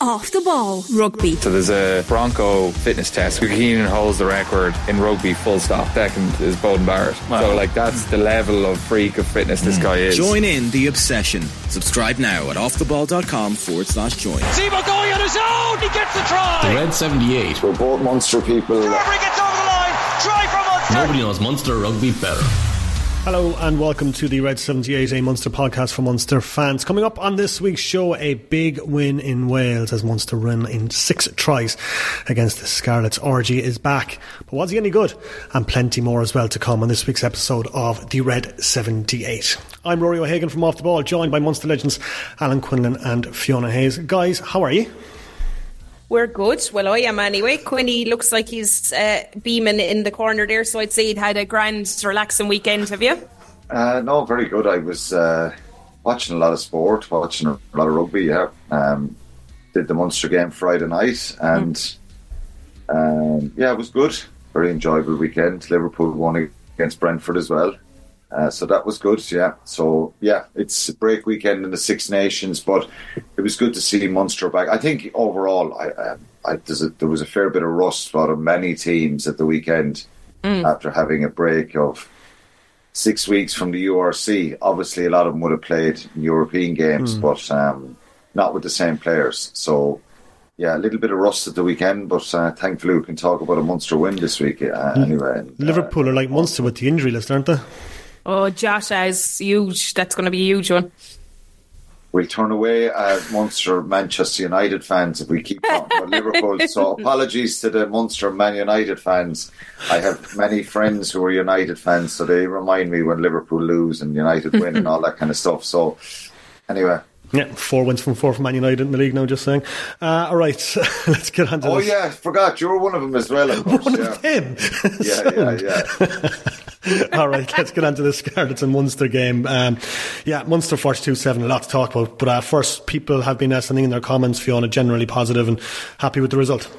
Off the ball rugby. So there's a Bronco fitness test. Keynan holds the record in rugby, full stop. Second is Beauden Barrett. Wow. So, like, that's the level of freak of fitness this hmm. guy is. Join in the obsession. Subscribe now at offtheball.com forward slash join. Seymour going on his own. He gets the try. The Red 78. We're both Munster people. Carbery gets over the line. Try from Munster. Nobody knows Munster rugby better. Hello and welcome to the Red 78, a Munster podcast for Munster fans. Coming up on this week's show, a big win in Wales as Munster win in six tries against the Scarlets. RG is back, but was he any good? And plenty more as well to come on this week's episode of the Red 78. I'm Ruairi O'Hagan from Off the Ball, joined by Munster legends Alan Quinlan and Fiona Hayes. Guys, how are you? We're good. Well, I am anyway. Quinny looks like he's uh, beaming in the corner there, so I'd say he'd had a grand, relaxing weekend. Have you? Uh, no, very good. I was uh, watching a lot of sport, watching a lot of rugby. Yeah, um, did the Munster game Friday night, and mm. um, yeah, it was good. Very enjoyable weekend. Liverpool won against Brentford as well. Uh, so that was good, yeah. So yeah, it's a break weekend in the Six Nations, but it was good to see Munster back. I think overall, I, um, I, a, there was a fair bit of rust out of many teams at the weekend mm. after having a break of six weeks from the URC. Obviously, a lot of them would have played European games, mm. but um, not with the same players. So yeah, a little bit of rust at the weekend, but uh, thankfully we can talk about a Munster win this week uh, anyway. And, Liverpool uh, are like Munster with the injury list, aren't they? Oh, Josh is huge. That's going to be a huge one. We'll turn away uh, Munster Manchester United fans if we keep talking about Liverpool. So apologies to the Munster Man United fans. I have many friends who are United fans, so they remind me when Liverpool lose and United win and all that kind of stuff. So anyway, yeah, four wins from four from Man United in the league now, just saying. Uh, all right, let's get on to Oh, this. yeah, I forgot. You were one of them as well, of course. One yeah. of them? Yeah, yeah, yeah. All right, let's get on to the Scarlets and Munster game. Um, yeah, Munster 42 7, a lot to talk about. But uh, first, people have been uh, sending in their comments, Fiona, generally positive and happy with the result.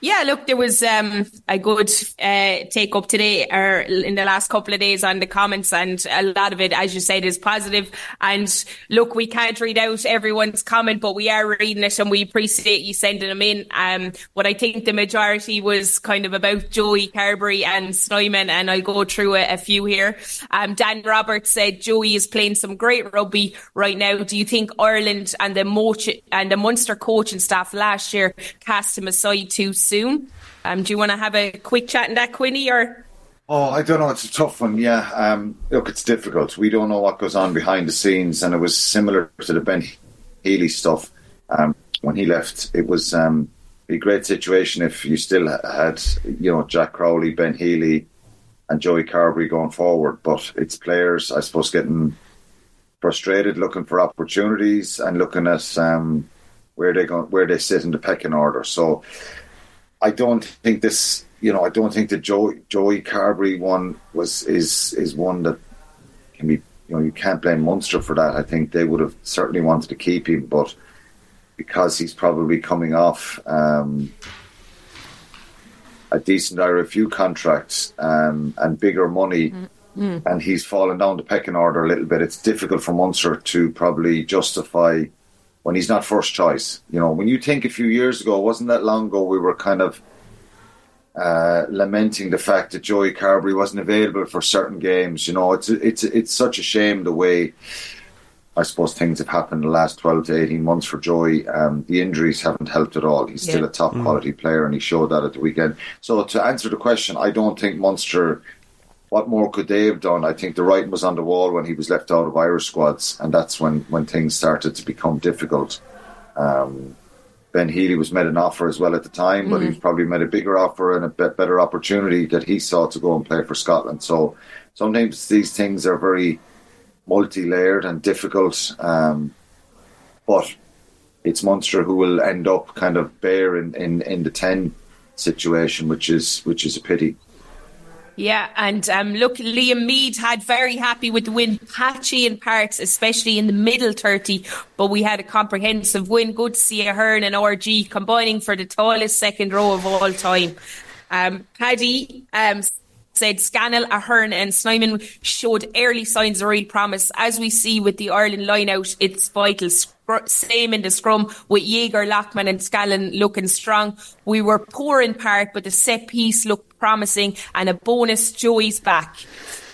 Yeah, look, there was um, a good uh, take up today or in the last couple of days on the comments, and a lot of it, as you said, is positive. And look, we can't read out everyone's comment, but we are reading it, and we appreciate you sending them in. Um, what I think the majority was kind of about Joey Carbery and Snyman, and I'll go through a, a few here. Um, Dan Roberts said Joey is playing some great rugby right now. Do you think Ireland and the Moch- and the Munster coaching staff last year cast him aside too soon. Um, do you want to have a quick chat in that, Quinny, or? Oh, I don't know. It's a tough one. Yeah. Um, look, it's difficult. We don't know what goes on behind the scenes, and it was similar to the Ben Healy stuff. Um, when he left, it was um, a great situation if you still had, you know, Jack Crowley, Ben Healy, and Joey Carbery going forward. But it's players, I suppose, getting frustrated, looking for opportunities, and looking at um, where they go, where they sit in the pecking order. So I don't think this, you know, I don't think the Joey, Joey Carbery one was is is one that can be, you know, you can't blame Munster for that. I think they would have certainly wanted to keep him, but because he's probably coming off um, a decent RFU contract um, and bigger money. Mm. And he's fallen down the pecking order a little bit. It's difficult for Munster to probably justify when he's not first choice. You know, when you think a few years ago, wasn't that long ago, we were kind of uh, lamenting the fact that Joey Carbery wasn't available for certain games. You know, it's it's it's such a shame the way I suppose things have happened the last twelve to eighteen months for Joey. Um, the injuries haven't helped at all. He's still a top quality player, and he showed that at the weekend. So to answer the question, I don't think Munster. What more could they have done? I think the writing was on the wall when he was left out of Irish squads, and that's when, when things started to become difficult. Um, Ben Healy was made an offer as well at the time, but he was probably made a bigger offer and a bit better opportunity that he saw to go and play for Scotland. So sometimes these things are very multi-layered and difficult, um, but it's Munster who will end up kind of bare in, in, in the ten situation, which is which is a pity. Yeah, and um, look, Liam Mead had very happy with the win, patchy in parts, especially in the middle 30, but we had a comprehensive win. Good to see Ahern and RG combining for the tallest second row of all time. Um, Paddy um, said Scannell, Ahern and Snyman showed early signs of real promise. As we see with the Ireland line out, it's vital. same in the scrum with Jager, Loughman and Scannell looking strong. We were poor in part, but the set piece looked promising and a bonus Joey's back.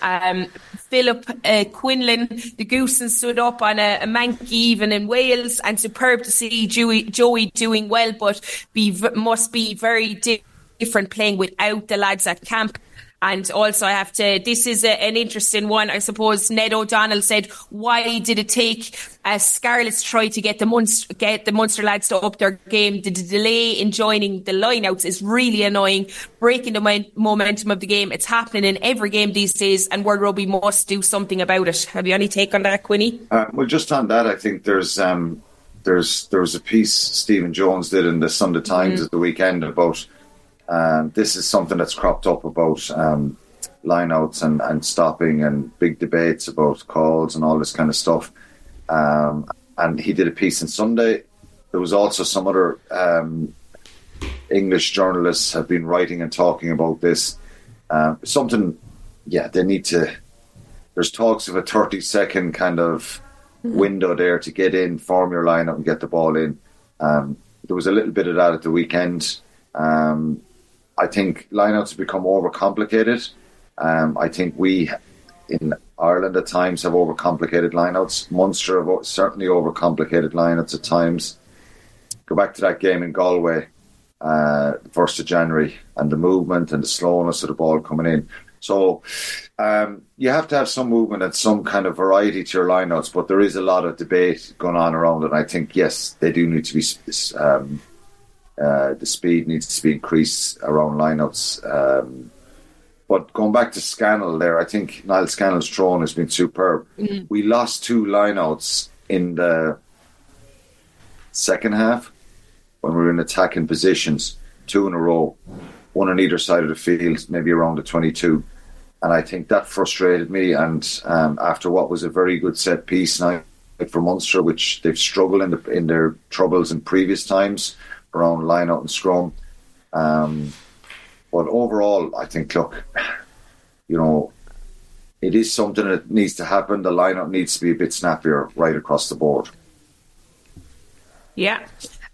Um, Philip uh, Quinlan, the Goosen stood up on a, a even in Wales and superb to see Joey, Joey doing well, but be must be very different playing without the lads at camp. And also, I have to, this is a, an interesting one. I suppose Ned O'Donnell said, why did it take uh, Scarlets try to get the Munster, get the Munster lads to up their game? The, the delay in joining the lineouts is really annoying, breaking the mo- momentum of the game. It's happening in every game these days, and World Rugby must do something about it. Have you any take on that, Quinny? Uh, well, just on that, I think there's, um, there's, there was a piece Stephen Jones did in the Sunday Times mm-hmm. at the weekend about and this is something that's cropped up about um, lineouts and, and stopping and big debates about calls and all this kind of stuff. Um, and he did a piece on Sunday. There was also some other um, English journalists have been writing and talking about this. Um, something, yeah, they need to. There's talks of a 30 second kind of mm-hmm. window there to get in, form your lineup, and get the ball in. Um, there was a little bit of that at the weekend. Um, I think lineouts have become overcomplicated. Um, I think we in Ireland at times have overcomplicated lineouts. Munster have certainly overcomplicated lineouts at times. Go back to that game in Galway, uh, first of January, and the movement and the slowness of the ball coming in. So um, you have to have some movement and some kind of variety to your lineouts, but there is a lot of debate going on around it. And I think yes, they do need to be um, uh, the speed needs to be increased around lineouts. Um, but going back to Scannell there, I think Niall Scannell's thrown has been superb. Mm-hmm. We lost two lineouts in the second half when we were in attacking positions, two in a row, one on either side of the field, maybe around the 22. And I think that frustrated me. And um, after what was a very good set piece night for Munster, which they've struggled in, the, in their troubles in previous times, around line out and scrum. Um, but overall, I think, look, you know, it is something that needs to happen. The lineup needs to be a bit snappier right across the board. Yeah.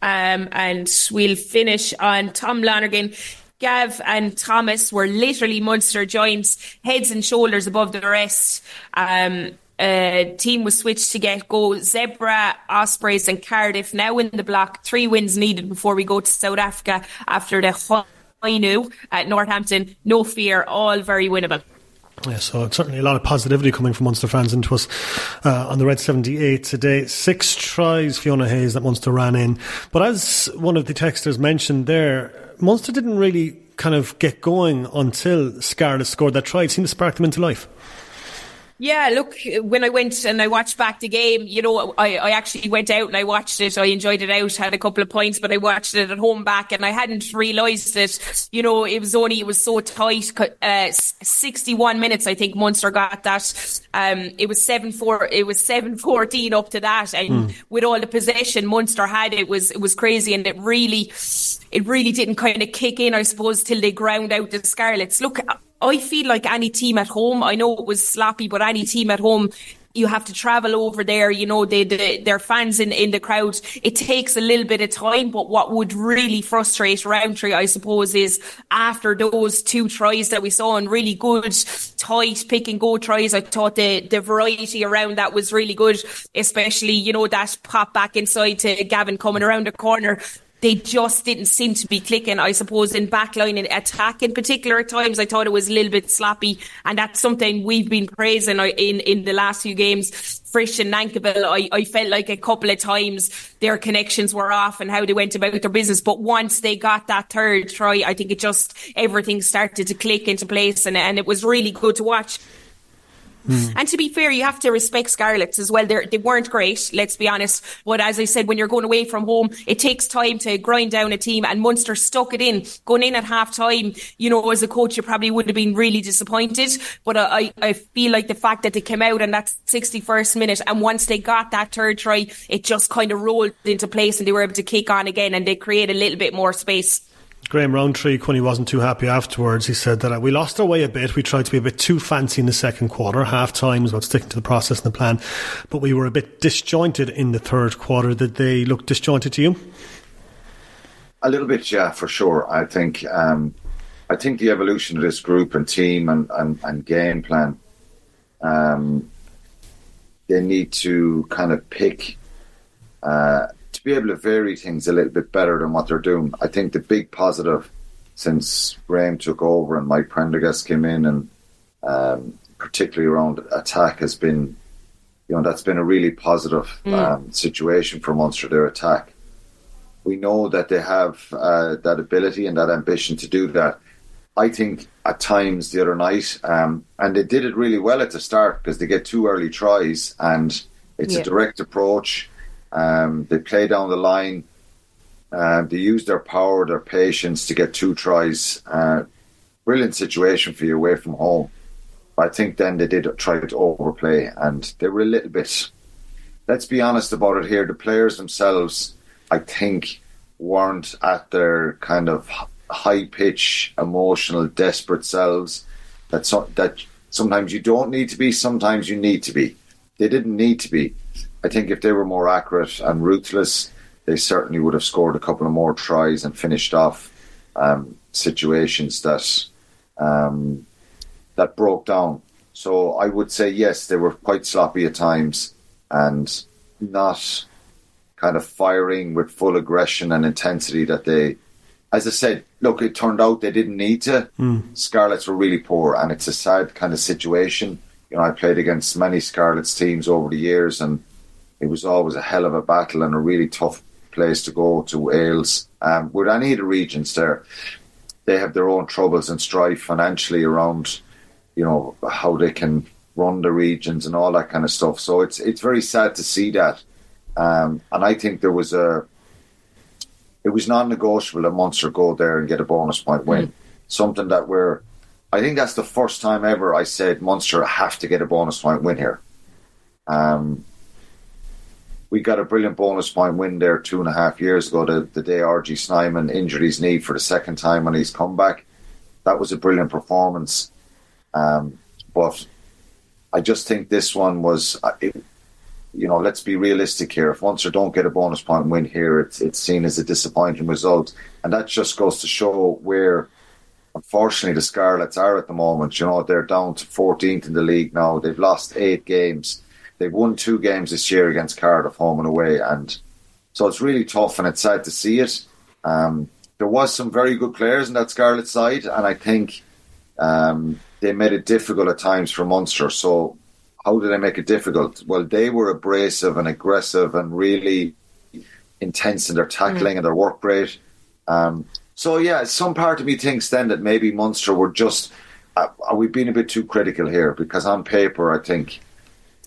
Um, and we'll finish on Tom Lonergan. Gav and Thomas were literally Munster joints, heads and shoulders above the rest. Um, uh, team was switched to get go Zebre, Ospreys, and Cardiff now in the block. Three wins needed before we go to South Africa after the Hainu at Northampton. No fear, all very winnable. Yeah, so certainly a lot of positivity coming from Munster fans into us uh, on the Red 78 today. Six tries, Fiona Hayes, that Munster ran in. But as one of the texters mentioned there, Munster didn't really kind of get going until Scarlett scored that try. It seemed to spark them into life. Yeah, look, when I went and I watched back the game, you know, I, I actually went out and I watched it. I enjoyed it out, had a couple of points, but I watched it at home back and I hadn't realised that, you know, it was only, it was so tight. Uh, 61 minutes, I think Munster got that. Um, it was 7 4, it was 7 14 up to that. And mm. with all the possession Munster had, it was, it was crazy and it really, it really didn't kind of kick in, I suppose, till they ground out the Scarlets. Look, I feel like any team at home, I know it was sloppy, but any team at home, you have to travel over there, you know, they, they, their fans in, in the crowd. It takes a little bit of time, but what would really frustrate Rowntree, I suppose, is after those two tries that we saw and really good, tight pick and go tries, I thought the, the variety around that was really good, especially, you know, that pop back inside to Gavin coming around the corner they just didn't seem to be clicking. I suppose in backline and attack in particular at times, I thought it was a little bit sloppy, and that's something we've been praising uh, in in the last few games. Frisch and Nankivell, I, I felt like a couple of times their connections were off and how they went about their business. But once they got that third try, I think it just everything started to click into place, and and it was really good to watch. Mm. And to be fair, you have to respect Scarlets as well. They're, they weren't great, let's be honest. But as I said, when you're going away from home, it takes time to grind down a team and Munster stuck it in. Going in at half time, you know, as a coach, you probably would have been really disappointed. But I, I feel like the fact that they came out in that 61st minute and once they got that third try, it just kind of rolled into place and they were able to kick on again and they create a little bit more space. Graham Rowntree, when he wasn't too happy afterwards, he said that we lost our way a bit. We tried to be a bit too fancy in the second quarter. Half time was about sticking to the process and the plan, but we were a bit disjointed in the third quarter. Did they look disjointed to you? A little bit, yeah, for sure. I think um, I think the evolution of this group and team and, and, and game plan, um, they need to kind of pick uh, to be able to vary things a little bit better than what they're doing. I think the big positive since Graham took over and Mike Prendergast came in, and um, particularly around attack, has been, you know, that's been a really positive Mm. um, situation for Munster. Their attack. We know that they have uh, that ability and that ambition to do that. I think at times the other night, um, and they did it really well at the start because they get two early tries and it's Yeah. a direct approach. Um, they play down the line. Uh, they use their power, their patience to get two tries. Uh, brilliant situation for you away from home. I think then they did try to overplay and they were a little bit. Let's be honest about it here. The players themselves, I think, weren't at their kind of high pitch, emotional, desperate selves. That so, that sometimes you don't need to be, sometimes you need to be. They didn't need to be. I think if they were more accurate and ruthless, they certainly would have scored a couple of more tries and finished off um, situations that um, that broke down. So I would say yes, they were quite sloppy at times and not kind of firing with full aggression and intensity that they. As I said, look, it turned out they didn't need to. Scarlets were really poor, and it's a sad kind of situation. You know, I played against many Scarlets teams over the years, and it was always a hell of a battle and a really tough place to go to Wales. Um, with any of the regions there, they have their own troubles and strife financially around, you know, how they can run the regions and all that kind of stuff. So it's it's very sad to see that. Um, and I think there was a, it was non-negotiable that Munster go there and get a bonus point win. Something that we're, I think that's the first time ever I said Munster have to get a bonus point win here. Um, we got a brilliant bonus point win there two and a half years ago, the, the day RG Snyman injured his knee for the second time on his comeback. That was a brilliant performance. Um, but I just think this one was, uh, it, you know, let's be realistic here. If Munster don't get a bonus point win here, it's, it's seen as a disappointing result. And that just goes to show where, unfortunately, the Scarlets are at the moment. You know, they're down to 14th in the league now. They've lost eight games. They've won two games this year against Cardiff, home and away. And so it's really tough and it's sad to see it. Um, there was some very good players in that Scarlet side, and I think um, they made it difficult at times for Munster. So how did they make it difficult? Well, they were abrasive and aggressive and really intense in their tackling and their work rate. Um, so yeah, some part of me thinks then that maybe Munster were just uh, are we being a bit too critical here? Because on paper, I think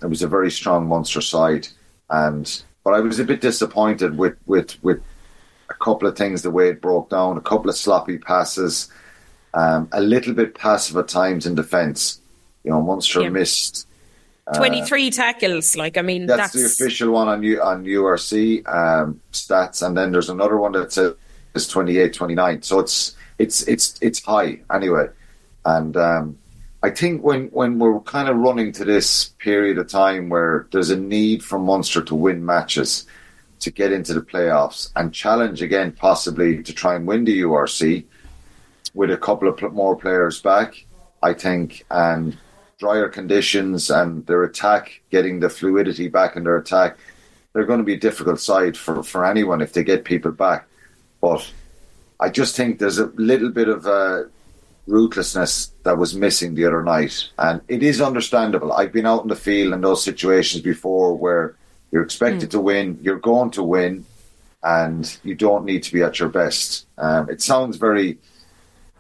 it was a very strong Munster side, and but I was a bit disappointed with with with a couple of things the way it broke down, a couple of sloppy passes, um, a little bit passive at times in defence. You know, Munster Yeah. missed. 23 tackles. Like, I mean, That's, that's, the official one on U, on URC um, stats, and then there's another one that says 28, 29. So it's it's it's it's high anyway, and um, I think when when we're kind of running to this period of time where there's a need for Munster to win matches to get into the playoffs and challenge again, possibly to try and win the URC with a couple of more players back, I think, and drier conditions and their attack, getting the fluidity back in their attack, they're going to be a difficult side for, for anyone if they get people back. But I just think there's a little bit of uh, ruthlessness that was missing the other night. And it is understandable. I've been out in the field in those situations before where you're expected to win, you're going to win, and you don't need to be at your best. Um, it sounds very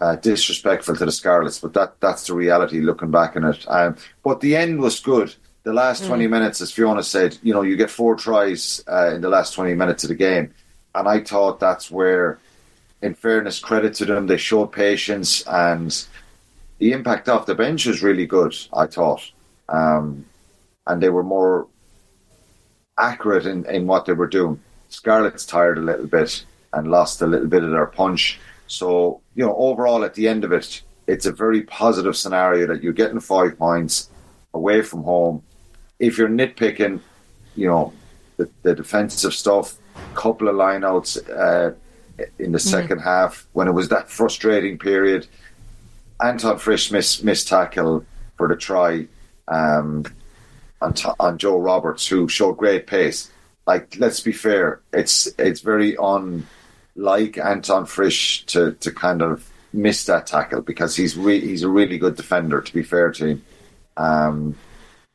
uh, disrespectful to the Scarlets, but that that's the reality looking back on it. Um, but the end was good. The last 20 minutes, as Fiona said, you know, you get four tries uh, in the last 20 minutes of the game. And I thought that's where, in fairness, credit to them, they showed patience and the impact off the bench was really good, I thought. Um, and they were more accurate in, in what they were doing. Scarlets tired a little bit and lost a little bit of their punch. So, you know, overall at the end of it, it's a very positive scenario that you're getting five points away from home. If you're nitpicking, you know, the, the defensive stuff, couple of lineouts uh, in the second half when it was that frustrating period. Anton Frisch missed, missed tackle for the try um, on, t- on Joe Roberts, who showed great pace. Like, let's be fair, it's it's very unlike Anton Frisch to, to kind of miss that tackle because he's re- he's a really good defender. To be fair to him, um,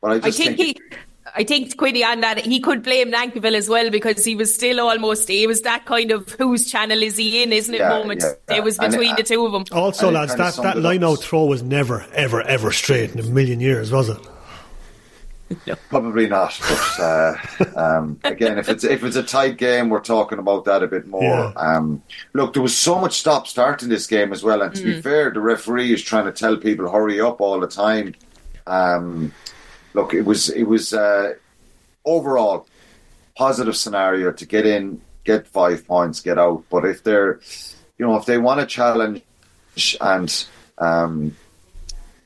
but I I just think he. I think Quinny on that he could blame Nankivell as well because he was still almost he was that kind of whose channel is he in, isn't it? Yeah, moment yeah. it was between uh, the two of them. Also, And lads, that, that it line out throw was never, ever, ever straight in a million years, was it? Probably not, but uh, um, again, if it's if it's a tight game, we're talking about that a bit more. Yeah. Um, look, there was so much stop start in this game as well, and to be fair, the referee is trying to tell people hurry up all the time. Um, look, it was it was uh, overall positive scenario to get in, get five points, get out. But if they're, you know, if they want to challenge and um,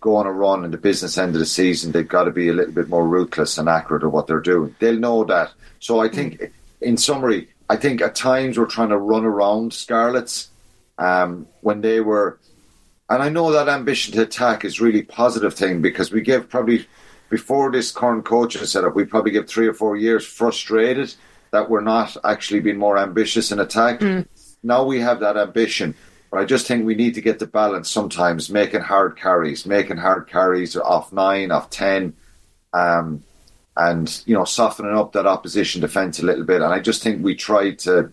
go on a run in the business end of the season, they've got to be a little bit more ruthless and accurate at what they're doing. They'll know that. So I think, in summary, I think at times we're trying to run around Scarlets um, when they were, and I know that ambition to attack is really positive thing because we give probably before this current coaching setup, we probably give three or four years frustrated that we're not actually being more ambitious in attack. Now we have that ambition. But I just think we need to get the balance sometimes, making hard carries, making hard carries off nine, off ten, um, and you know, softening up that opposition defence a little bit. And I just think we tried to,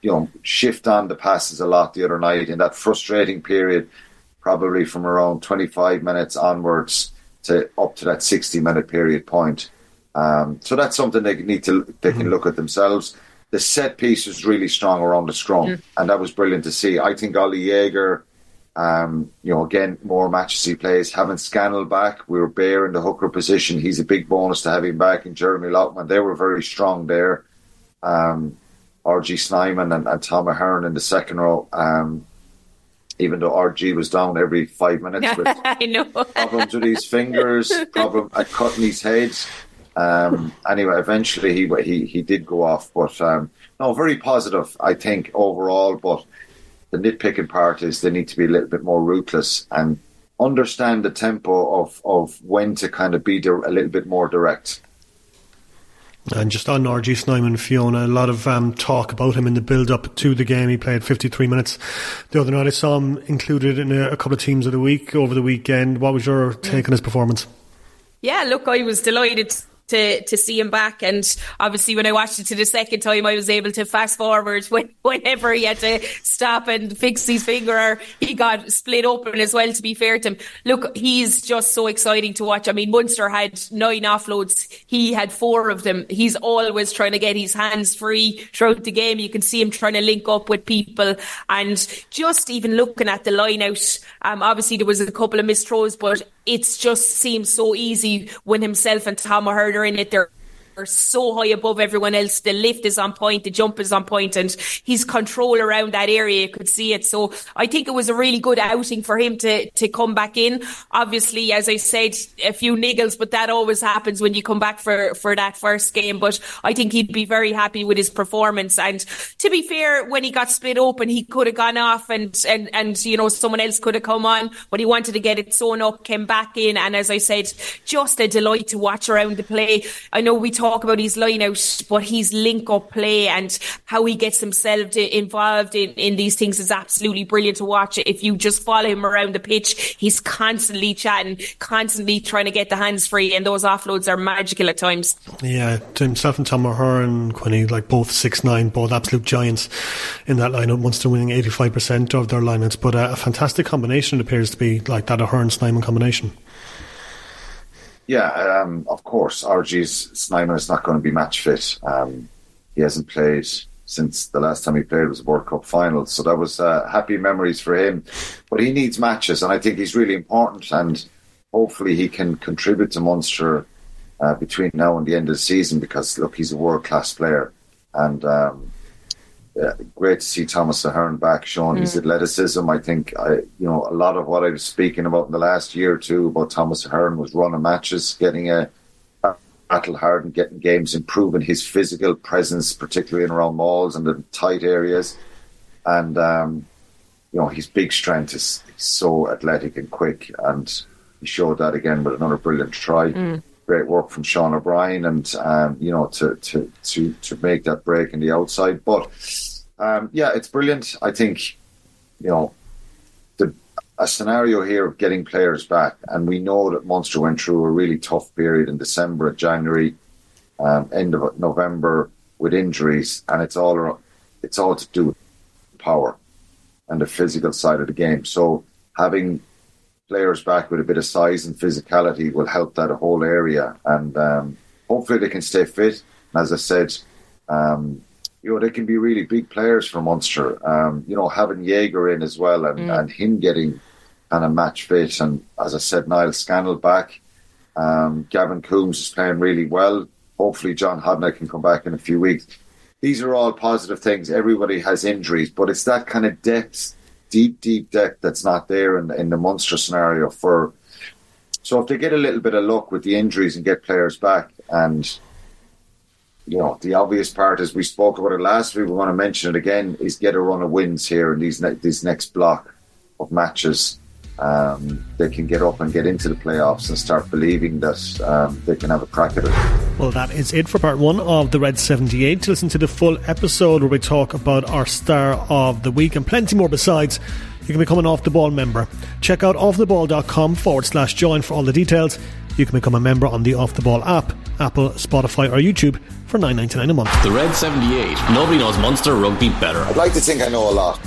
you know, shift on the passes a lot the other night in that frustrating period, probably from around twenty five minutes onwards to up to that sixty minute period point. Um, so that's something they need to they can look at themselves. The set piece was really strong around the scrum, and that was brilliant to see. I think Ollie Jager, um, you know, again, more matches he plays. Having Scannell back, we were bare in the hooker position. He's a big bonus to have him back. And Jeremy Loughman, they were very strong there. Um, RG Snyman and, and Tom Ahern in the second row. Um, even though RG was down every five minutes with I know. problems with his fingers, problem at cutting his head. Um, anyway, eventually he he he did go off, but um, no, very positive, I think overall. But the nitpicking part is they need to be a little bit more ruthless and understand the tempo of of when to kind of be a little bit more direct. And just on RG Snyman, Fiona, a lot of um, talk about him in the build up to the game. He played 53 minutes the other night. I saw him included in a, a couple of teams of the week over the weekend. What was your take on his performance? Yeah, look, I was delighted to to see him back, and obviously when I watched it to the second time, I was able to fast forward when, whenever he had to stop and fix his finger, he got split open as well. To be fair to him, look, he's just so exciting to watch. I mean, Munster had nine offloads, he had four of them. He's always trying to get his hands free throughout the game. You can see him trying to link up with people, and just even looking at the line out. Um, obviously there was a couple of missed throws, but it's just seems so easy when himself and Tom Ahern are in it. They're are so high above everyone else. The lift is on point, the jump is on point, and his control around that area, you could see it. So I think it was a really good outing for him to, to come back in. Obviously, as I said, a few niggles, but that always happens when you come back for, for that first game. But I think he'd be very happy with his performance. And to be fair, when he got split open, he could have gone off and, and, and, you know, someone else could have come on, but he wanted to get it sewn up, came back in. And as I said, just a delight to watch around the play. I know we talk about his line out, but his link up play and how he gets himself involved in, in these things is absolutely brilliant to watch. If you just follow him around the pitch, he's constantly chatting, constantly trying to get the hands free, and those offloads are magical at times. Yeah, himself and Tom Ahern, Quinny, like both six nine, both absolute giants in that lineup. Munster winning 85% of their lineouts, but uh, a fantastic combination it appears to be like that Ahern Snyman combination. Yeah, um, of course, RG's Snyman is not going to be match fit. Um, he hasn't played since the last time he played was World Cup final, so that was uh, happy memories for him. But he needs matches, and I think he's really important, and hopefully he can contribute to Munster uh, between now and the end of the season because look, he's a world class player, and um, uh, great to see Thomas Ahern back showing his athleticism. I think I, you know, a lot of what I was speaking about in the last year or two about Thomas Ahern was running matches, getting a, a battle hard and getting games, improving his physical presence, particularly in around mauls and the tight areas. And um, you know, his big strength is so athletic and quick, and he showed that again with another brilliant try. Great work from Sean O'Brien, and um, you know, to to to to make that break in the outside. But um, yeah, it's brilliant. I think you know the a scenario here of getting players back, and we know that Munster went through a really tough period in December January, um, end of November with injuries, and it's all it's all to do with power and the physical side of the game. So having players back with a bit of size and physicality will help that whole area, and um, hopefully they can stay fit. And as I said, um, you know they can be really big players for Munster. Um, you know having Jager in as well, and, and him getting kind of match fit, and as I said, Niall Scannell back. Um, Gavin Coombes is playing really well. Hopefully, John Hodnett can come back in a few weeks these are all positive things. Everybody has injuries, but it's that kind of depth, deep, deep depth that's not there in in the Munster scenario. For so if they get a little bit of luck with the injuries and get players back, and you know the obvious part is we spoke about it last week. We want to mention it again: is get a run of wins here in these ne- this next block of matches. Um, they can get up and get into the playoffs and start believing that um, they can have a crack at it. Well, that is it for part one of the Red 78. To listen to the full episode where we talk about our star of the week and plenty more besides, you can become an Off the Ball member. Check out offtheball.com forward slash join for all the details. You can become a member on the Off the Ball app, Apple, Spotify, or YouTube for nine ninety nine a month. The Red 78. Nobody knows Munster rugby better. I'd like to think I know a lot.